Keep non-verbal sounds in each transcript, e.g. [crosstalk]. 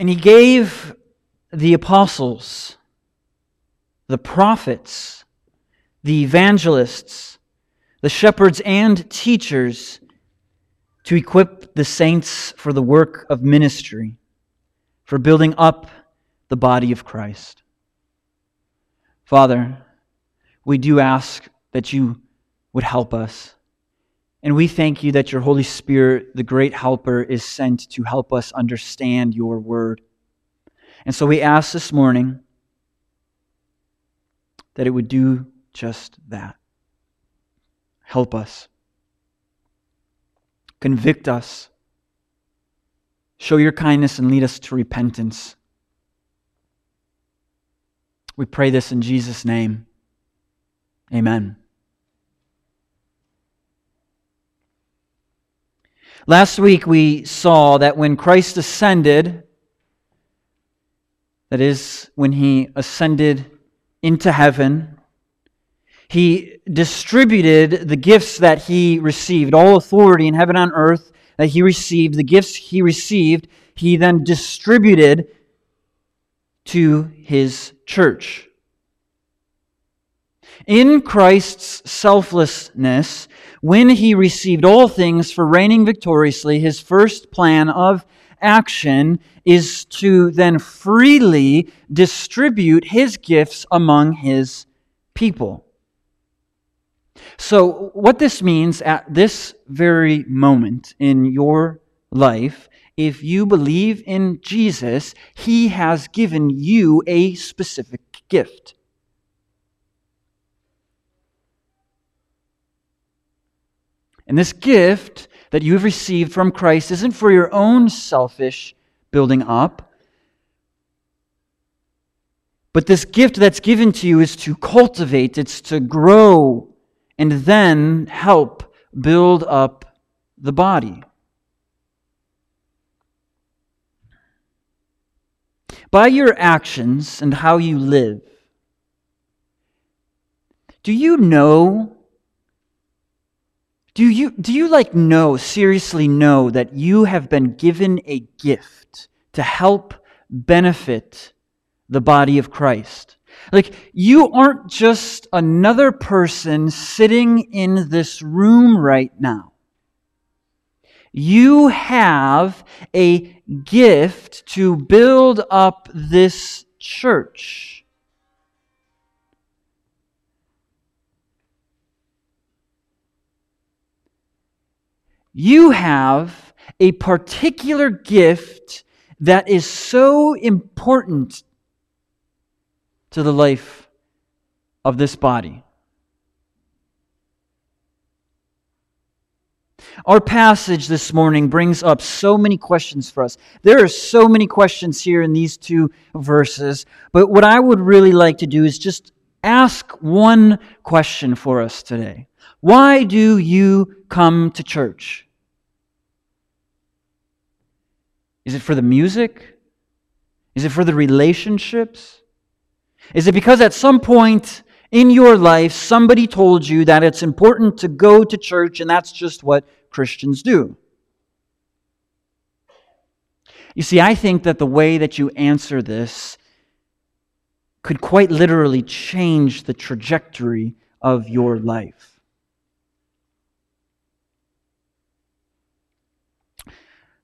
And he gave the apostles, the prophets, the evangelists, the shepherds, and teachers to equip the saints for the work of ministry, for building up the body of Christ. Father, we do ask that you would help us. And we thank you that your Holy Spirit, the great helper, is sent to help us understand your word. And so we ask this morning that it would do just that. Help us. Convict us. Show your kindness and lead us to repentance. We pray this in Jesus' name. Amen. Last week we saw that when Christ ascended, that is, when he ascended into heaven, he distributed the gifts that he received, all authority in heaven and earth that he received, the gifts he received, he then distributed to his church. In Christ's selflessness, when he received all things for reigning victoriously, his first plan of action is to then freely distribute his gifts among his people. So, what this means at this very moment in your life, if you believe in Jesus, he has given you a specific gift. And this gift that you have received from Christ isn't for your own selfish building up. But this gift that's given to you is to cultivate, it's to grow and then help build up the body. By your actions and how you live, do you know do you, do you like know, seriously know, that you have been given a gift to help benefit the body of Christ? Like, you aren't just another person sitting in this room right now. You have a gift to build up this church. You have a particular gift that is so important to the life of this body. Our passage this morning brings up so many questions for us. There are so many questions here in these two verses, but what I would really like to do is just ask one question for us today. Why do you come to church? Is it for the music? Is it for the relationships? Is it because at some point in your life somebody told you that it's important to go to church and that's just what Christians do? You see, I think that the way that you answer this could quite literally change the trajectory of your life.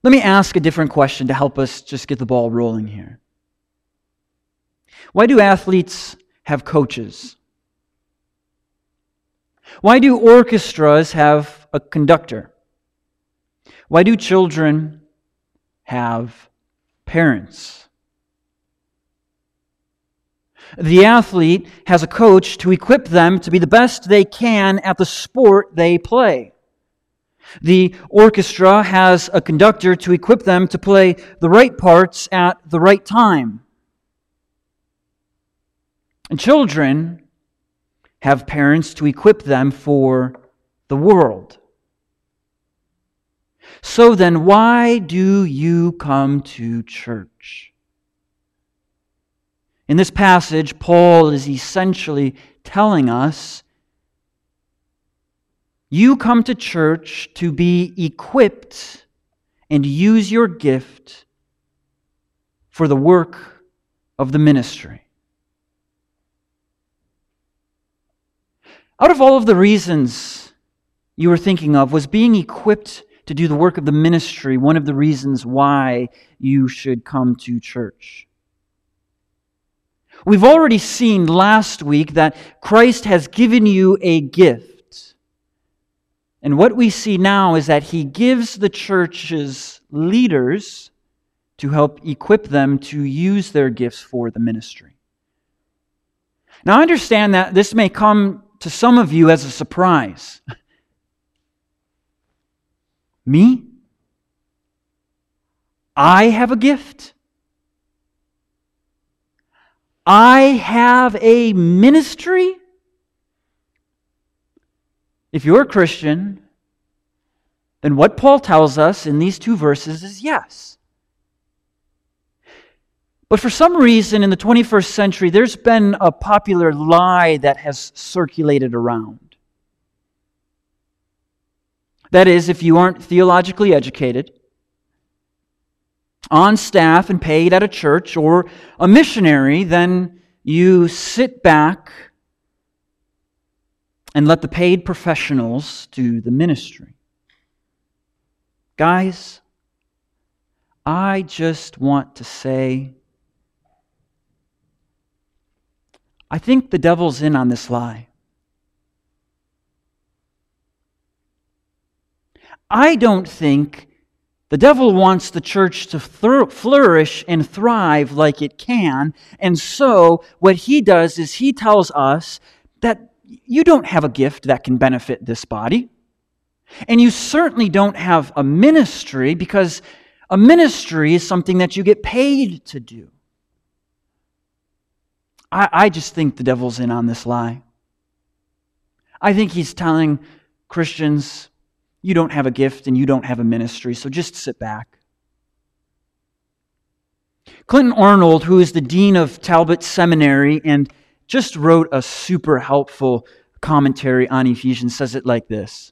Let me ask a different question to help us just get the ball rolling here. Why do athletes have coaches? Why do orchestras have a conductor? Why do children have parents? The athlete has a coach to equip them to be the best they can at the sport they play. The orchestra has a conductor to equip them to play the right parts at the right time. And children have parents to equip them for the world. So then, why do you come to church? In this passage, Paul is essentially telling us you come to church to be equipped and use your gift for the work of the ministry. Out of all of the reasons you were thinking of, was being equipped to do the work of the ministry one of the reasons why you should come to church? We've already seen last week that Christ has given you a gift. And what we see now is that he gives the church's leaders to help equip them to use their gifts for the ministry. Now, I understand that this may come to some of you as a surprise. [laughs] Me? I have a gift. I have a ministry. If you're a Christian, then what Paul tells us in these two verses is yes. But for some reason in the 21st century, there's been a popular lie that has circulated around. That is, if you aren't theologically educated, on staff and paid at a church or a missionary, then you sit back and let the paid professionals do the ministry. Guys, I just want to say I think the devil's in on this lie. I don't think the devil wants the church to flourish and thrive like it can. And so, what he does is he tells us that you don't have a gift that can benefit this body. And you certainly don't have a ministry because a ministry is something that you get paid to do. I, I just think the devil's in on this lie. I think he's telling Christians, you don't have a gift and you don't have a ministry, so just sit back. Clinton Arnold, who is the dean of Talbot Seminary and just wrote a super helpful commentary on Ephesians, says it like this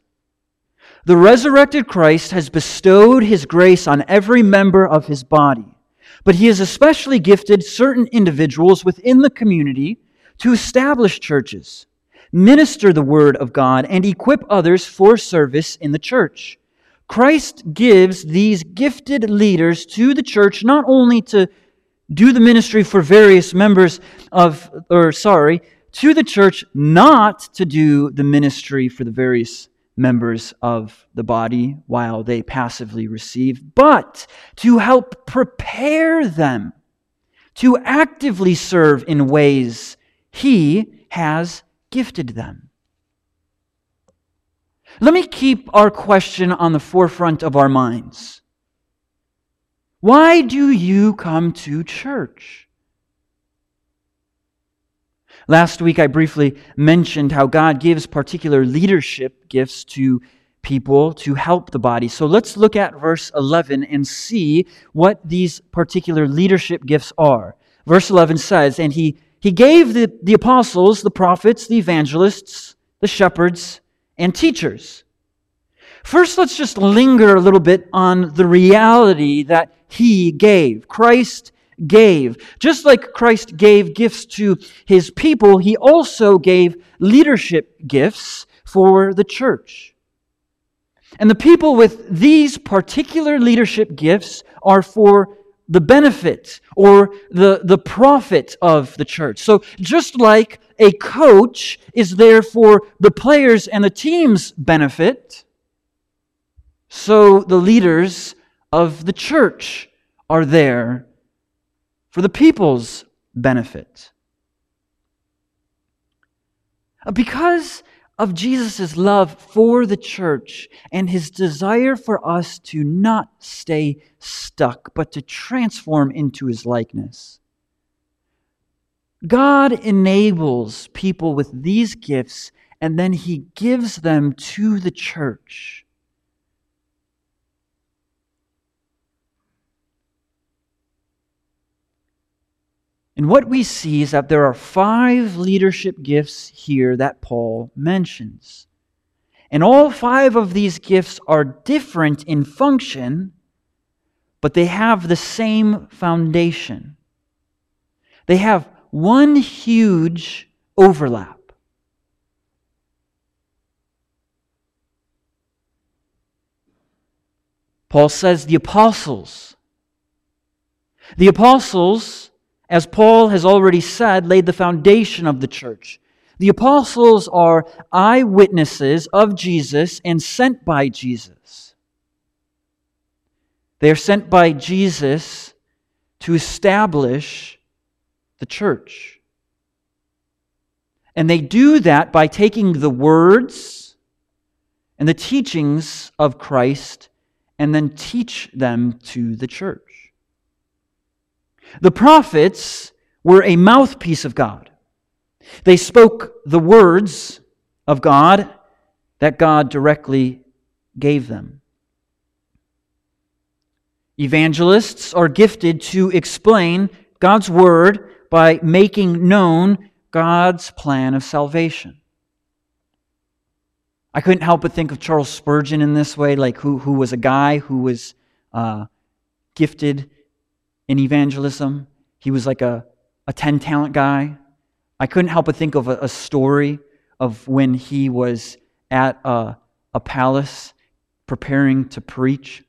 The resurrected Christ has bestowed his grace on every member of his body. But he has especially gifted certain individuals within the community to establish churches, minister the word of God, and equip others for service in the church. Christ gives these gifted leaders to the church not only to do the ministry for various members of, or sorry, to the church not to do the ministry for the various members of the body while they passively receive, but to help prepare them to actively serve in ways He has gifted them. Let me keep our question on the forefront of our minds. Why do you come to church? Last week, I briefly mentioned how God gives particular leadership gifts to people to help the body. So let's look at verse 11 and see what these particular leadership gifts are. Verse 11 says, And he, he gave the, the apostles, the prophets, the evangelists, the shepherds, and teachers. First, let's just linger a little bit on the reality that he gave. Christ gave. Just like Christ gave gifts to his people, he also gave leadership gifts for the church. And the people with these particular leadership gifts are for the benefit or the, the profit of the church. So just like a coach is there for the players and the team's benefit, so the leaders of the church are there for the people's benefit. Uh, because of Jesus' love for the church and his desire for us to not stay stuck, but to transform into his likeness. God enables people with these gifts and then he gives them to the church And what we see is that there are five leadership gifts here that Paul mentions. And all five of these gifts are different in function, but they have the same foundation. They have one huge overlap. Paul says the apostles. The apostles, as Paul has already said, laid the foundation of the church. The apostles are eyewitnesses of Jesus and sent by Jesus. They are sent by Jesus to establish the church. And they do that by taking the words and the teachings of Christ and then teach them to the church. The prophets were a mouthpiece of God. They spoke the words of God that God directly gave them. Evangelists are gifted to explain God's word by making known God's plan of salvation. I couldn't help but think of Charles Spurgeon in this way, like who, who was a guy who was uh, gifted in evangelism. He was like a, a 10 talent guy. I couldn't help but think of a, a story of when he was at a, a palace preparing to preach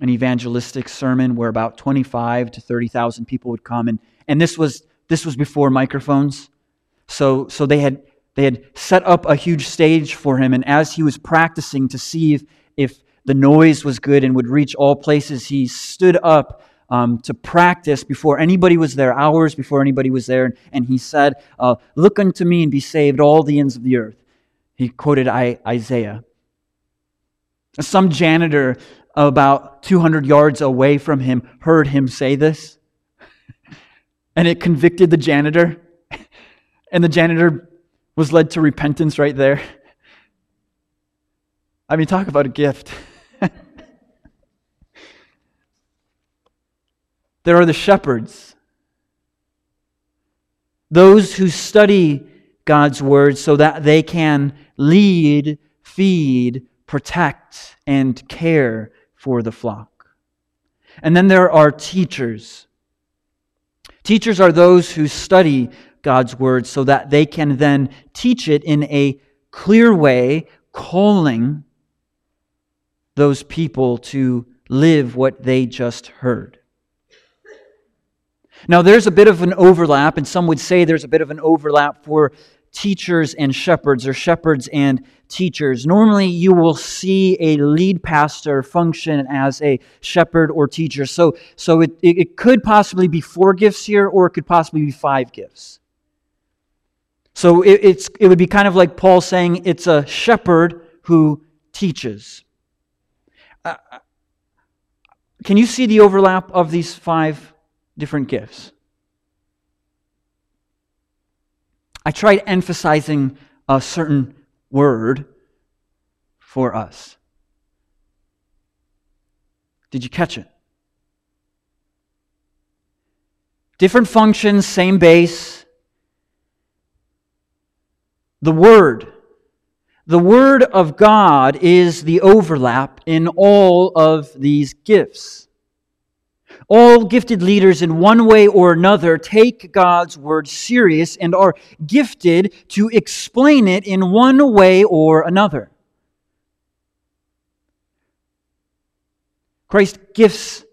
an evangelistic sermon where about 25 to 30,000 people would come and, and this was this was before microphones so so they had they had set up a huge stage for him and as he was practicing to see if, if the noise was good and would reach all places he stood up um, to practice before anybody was there, hours before anybody was there. And he said, uh, Look unto me and be saved, all the ends of the earth. He quoted Isaiah. Some janitor about 200 yards away from him heard him say this, [laughs] and it convicted the janitor. [laughs] And the janitor was led to repentance right there. [laughs] I mean, talk about a gift. There are the shepherds, those who study God's word so that they can lead, feed, protect, and care for the flock. And then there are teachers. Teachers are those who study God's word so that they can then teach it in a clear way, calling those people to live what they just heard. Now, there's a bit of an overlap, and some would say there's a bit of an overlap for teachers and shepherds, or shepherds and teachers. Normally, you will see a lead pastor function as a shepherd or teacher. So, so it, it could possibly be four gifts here, or it could possibly be five gifts. So it, it's, it would be kind of like Paul saying it's a shepherd who teaches. Uh, can you see the overlap of these five different gifts. I tried emphasizing a certain word for us. Did you catch it? Different functions, same base. The Word. The Word of God is the overlap in all of these gifts. All gifted leaders, in one way or another, take God's word serious and are gifted to explain it in one way or another. Christ gifts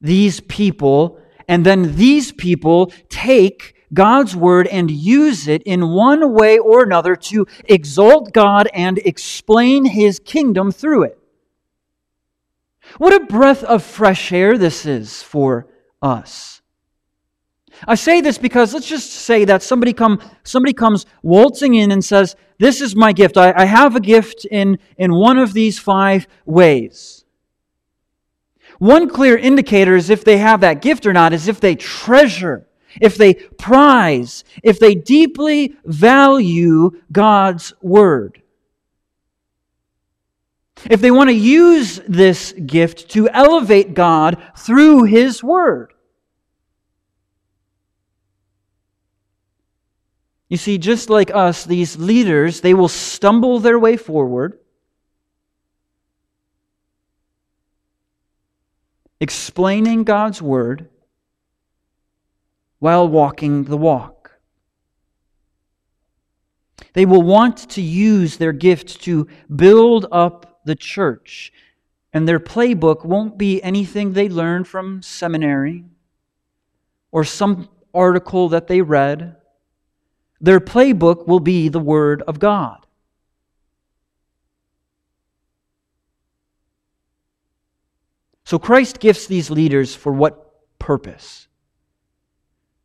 these people, and then these people take God's word and use it in one way or another to exalt God and explain his kingdom through it. What a breath of fresh air this is for us. I say this because let's just say that somebody come somebody comes waltzing in and says, This is my gift. I, I have a gift in, in one of these five ways. One clear indicator is if they have that gift or not is if they treasure, if they prize, if they deeply value God's word if they want to use this gift to elevate God through His Word. You see, just like us, these leaders, they will stumble their way forward. explaining God's word while walking the walk. They will want to use their gift to build up the church, and their playbook won't be anything they learned from seminary or some article that they read. Their playbook will be the Word of God. So Christ gifts these leaders for what purpose?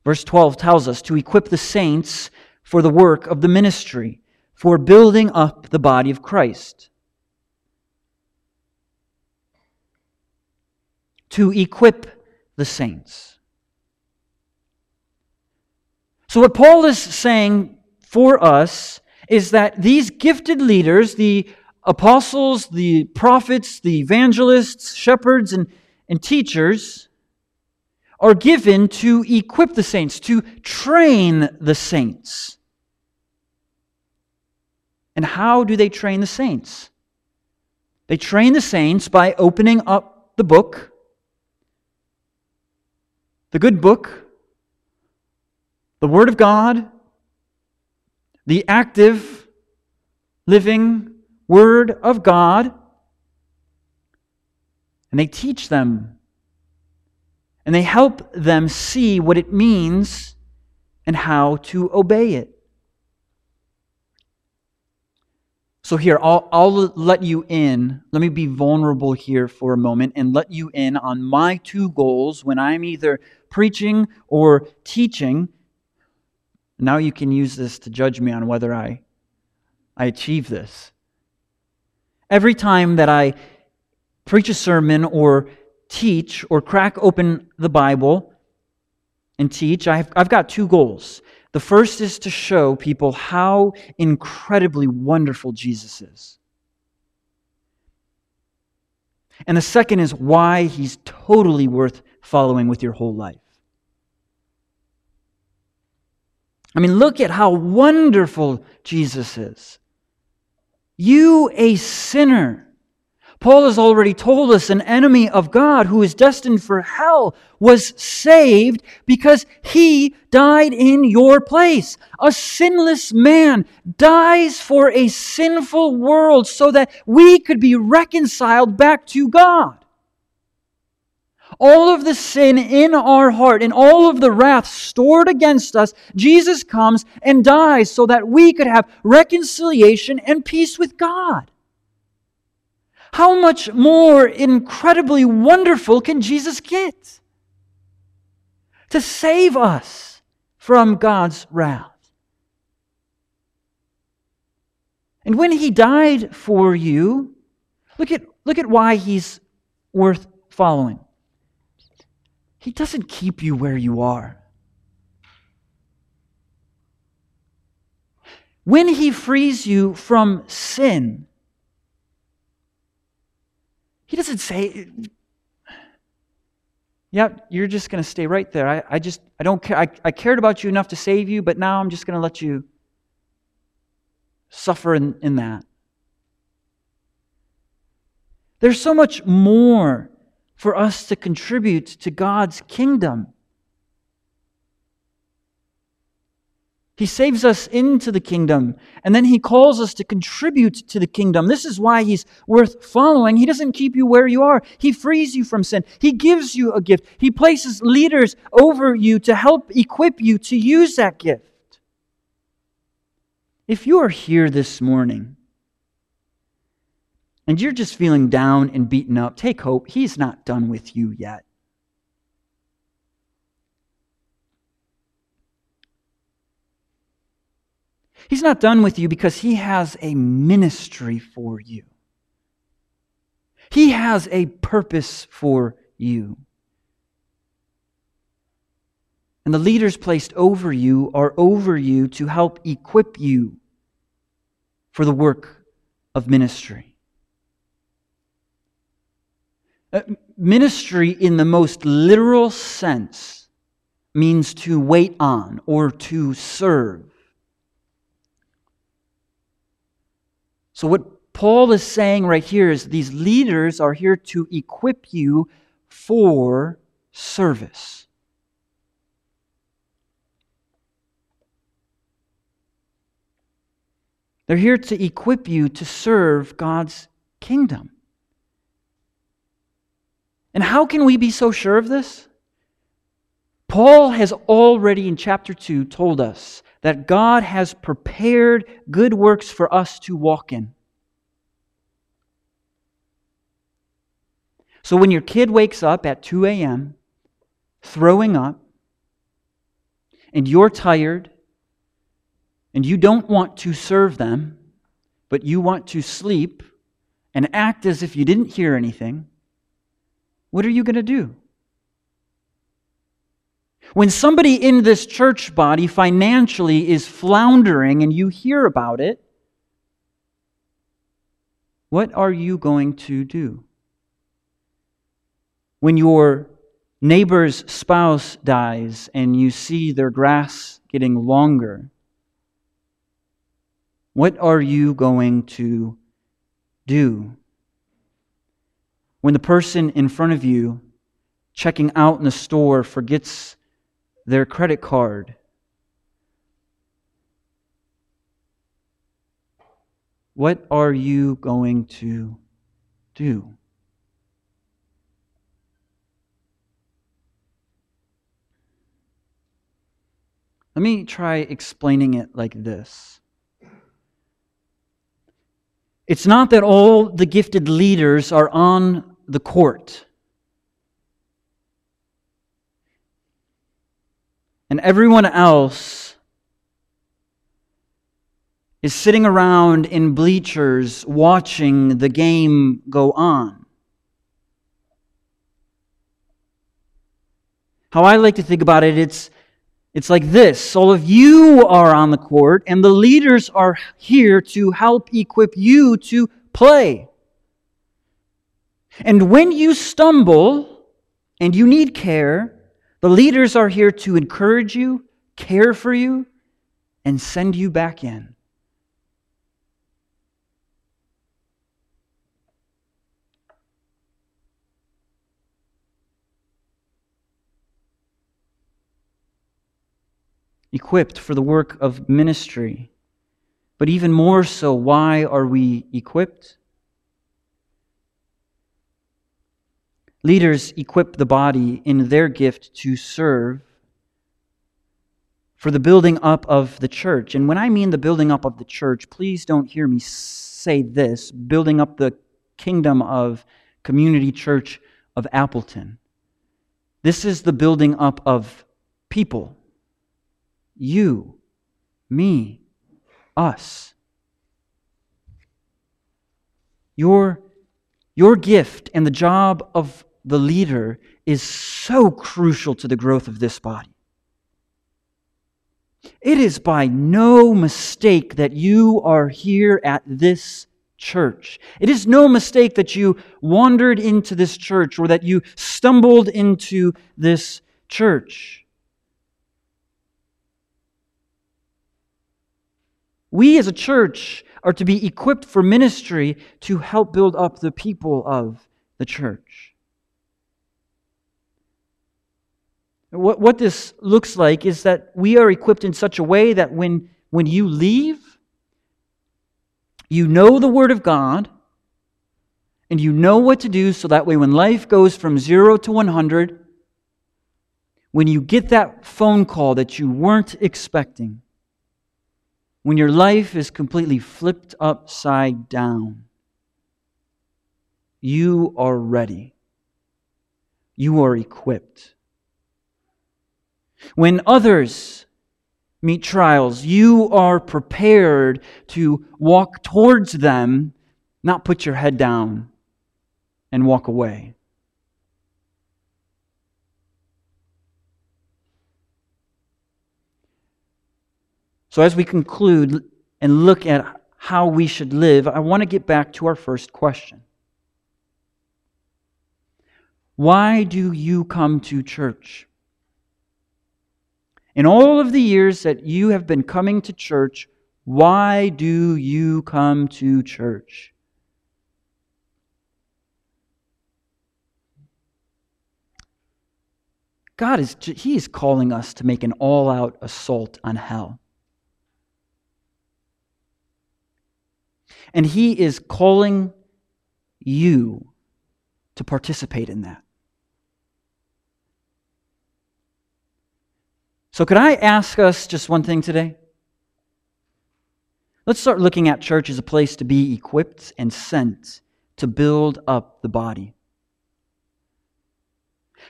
Verse 12 tells us to equip the saints for the work of the ministry, for building up the body of Christ. To equip the saints. So, what Paul is saying for us is that these gifted leaders, the apostles, the prophets, the evangelists, shepherds, and, and teachers are given to equip the saints, to train the saints. And how do they train the saints? They train the saints by opening up the book, the good book, the Word of God, the active, living Word of God, and they teach them. And they help them see what it means and how to obey it. So, here, I'll, I'll let you in. Let me be vulnerable here for a moment and let you in on my two goals when I'm either preaching or teaching. Now you can use this to judge me on whether I, I achieve this. Every time that I preach a sermon or teach or crack open the Bible and teach, I've, I've got two goals. The first is to show people how incredibly wonderful Jesus is. And the second is why he's totally worth following with your whole life. I mean, look at how wonderful Jesus is. You, a sinner. Paul has already told us an enemy of God who is destined for hell was saved because he died in your place. A sinless man dies for a sinful world so that we could be reconciled back to God all of the sin in our heart and all of the wrath stored against us, Jesus comes and dies so that we could have reconciliation and peace with God. How much more incredibly wonderful can Jesus get? To save us from God's wrath. And when he died for you, look at, look at why he's worth following. He doesn't keep you where you are. When He frees you from sin, He doesn't say, yeah, you're just going to stay right there. I, I just, I don't care. I, I cared about you enough to save you, but now I'm just going to let you suffer in, in that. There's so much more for us to contribute to God's kingdom. He saves us into the kingdom, and then He calls us to contribute to the kingdom. This is why He's worth following. He doesn't keep you where you are, He frees you from sin. He gives you a gift, He places leaders over you to help equip you to use that gift. If you are here this morning and you're just feeling down and beaten up, take hope. He's not done with you yet. He's not done with you because he has a ministry for you. He has a purpose for you. And the leaders placed over you are over you to help equip you for the work of ministry. Uh, ministry, in the most literal sense, means to wait on or to serve. So, what Paul is saying right here is these leaders are here to equip you for service. They're here to equip you to serve God's kingdom. And how can we be so sure of this? Paul has already in chapter 2 told us that God has prepared good works for us to walk in. So when your kid wakes up at 2 a.m., throwing up, and you're tired, and you don't want to serve them, but you want to sleep and act as if you didn't hear anything, what are you going to do? When somebody in this church body financially is floundering and you hear about it, what are you going to do? When your neighbor's spouse dies and you see their grass getting longer, what are you going to do? When the person in front of you checking out in the store forgets their credit card. What are you going to do? Let me try explaining it like this. It's not that all the gifted leaders are on the court. And everyone else is sitting around in bleachers watching the game go on. How I like to think about it, it's, it's like this. All of you are on the court, and the leaders are here to help equip you to play. And when you stumble and you need care, the leaders are here to encourage you, care for you, and send you back in. Equipped for the work of ministry. But even more so, why are we equipped? Leaders equip the body in their gift to serve for the building up of the church. And when I mean the building up of the church, please don't hear me say this building up the kingdom of Community Church of Appleton. This is the building up of people. You, me, us. Your, your gift and the job of the leader is so crucial to the growth of this body. It is by no mistake that you are here at this church. It is no mistake that you wandered into this church or that you stumbled into this church. We as a church are to be equipped for ministry to help build up the people of the church. What, what this looks like is that we are equipped in such a way that when, when you leave, you know the Word of God, and you know what to do so that way when life goes from zero to 100, when you get that phone call that you weren't expecting, when your life is completely flipped upside down, you are ready. You are equipped. When others meet trials, you are prepared to walk towards them, not put your head down and walk away. So, as we conclude and look at how we should live, I want to get back to our first question Why do you come to church? In all of the years that you have been coming to church, why do you come to church? God is he is calling us to make an all-out assault on hell. And he is calling you to participate in that. So, could I ask us just one thing today? Let's start looking at church as a place to be equipped and sent to build up the body,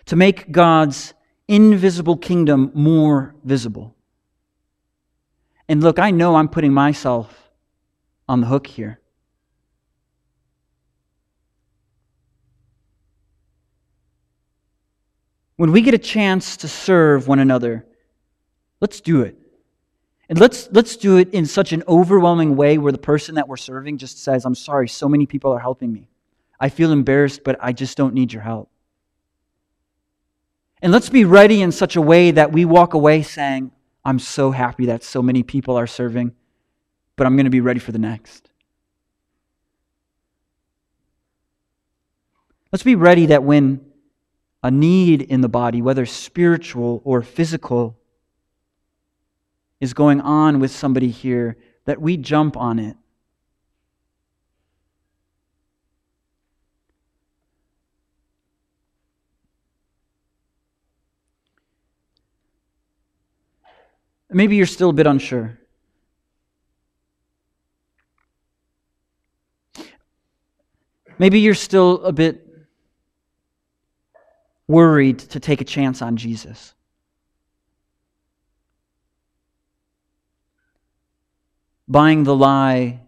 to make God's invisible kingdom more visible. And look, I know I'm putting myself on the hook here. When we get a chance to serve one another, let's do it. And let's, let's do it in such an overwhelming way where the person that we're serving just says, I'm sorry, so many people are helping me. I feel embarrassed, but I just don't need your help. And let's be ready in such a way that we walk away saying, I'm so happy that so many people are serving, but I'm going to be ready for the next. Let's be ready that when a need in the body, whether spiritual or physical, is going on with somebody here, that we jump on it. Maybe you're still a bit unsure. Maybe you're still a bit worried to take a chance on Jesus. Buying the lie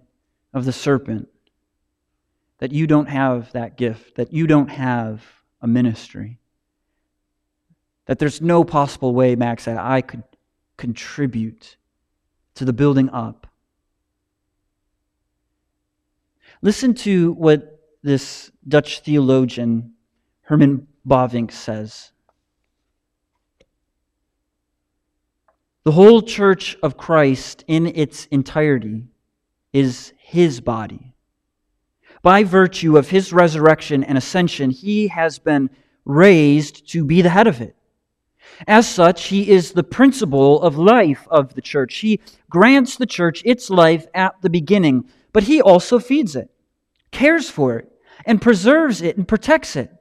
of the serpent that you don't have that gift, that you don't have a ministry, that there's no possible way, Max, that I could contribute to the building up. Listen to what this Dutch theologian, Herman Bavinck says. The whole church of Christ in its entirety is his body. By virtue of his resurrection and ascension, he has been raised to be the head of it. As such, he is the principle of life of the church. He grants the church its life at the beginning, but he also feeds it, cares for it, and preserves it and protects it.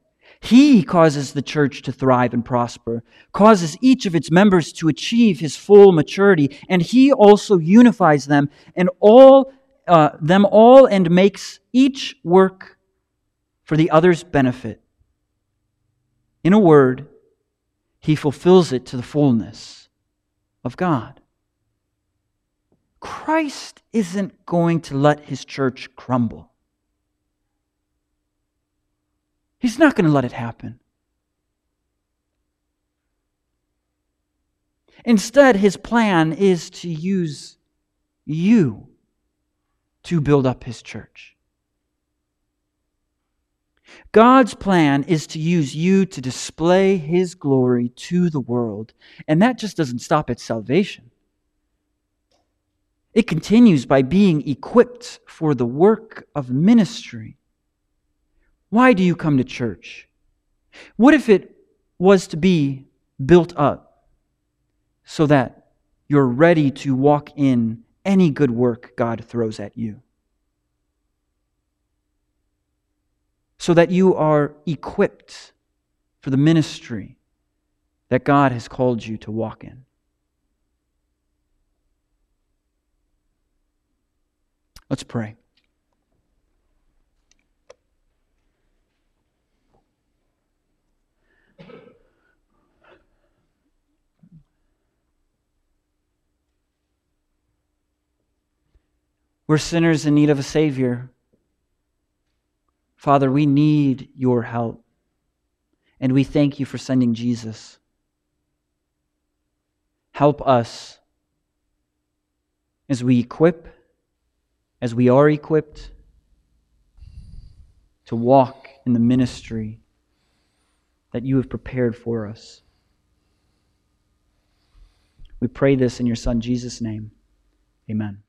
He causes the church to thrive and prosper, causes each of its members to achieve his full maturity, and he also unifies them and all uh, them all and makes each work for the other's benefit. In a word, he fulfills it to the fullness of God. Christ isn't going to let his church crumble. He's not going to let it happen. Instead, his plan is to use you to build up his church. God's plan is to use you to display his glory to the world. And that just doesn't stop at salvation. It continues by being equipped for the work of ministry. Why do you come to church? What if it was to be built up so that you're ready to walk in any good work God throws at you? So that you are equipped for the ministry that God has called you to walk in. Let's pray. We're sinners in need of a Savior. Father, we need your help. And we thank you for sending Jesus. Help us as we equip, as we are equipped, to walk in the ministry that you have prepared for us. We pray this in your Son, Jesus' name. Amen.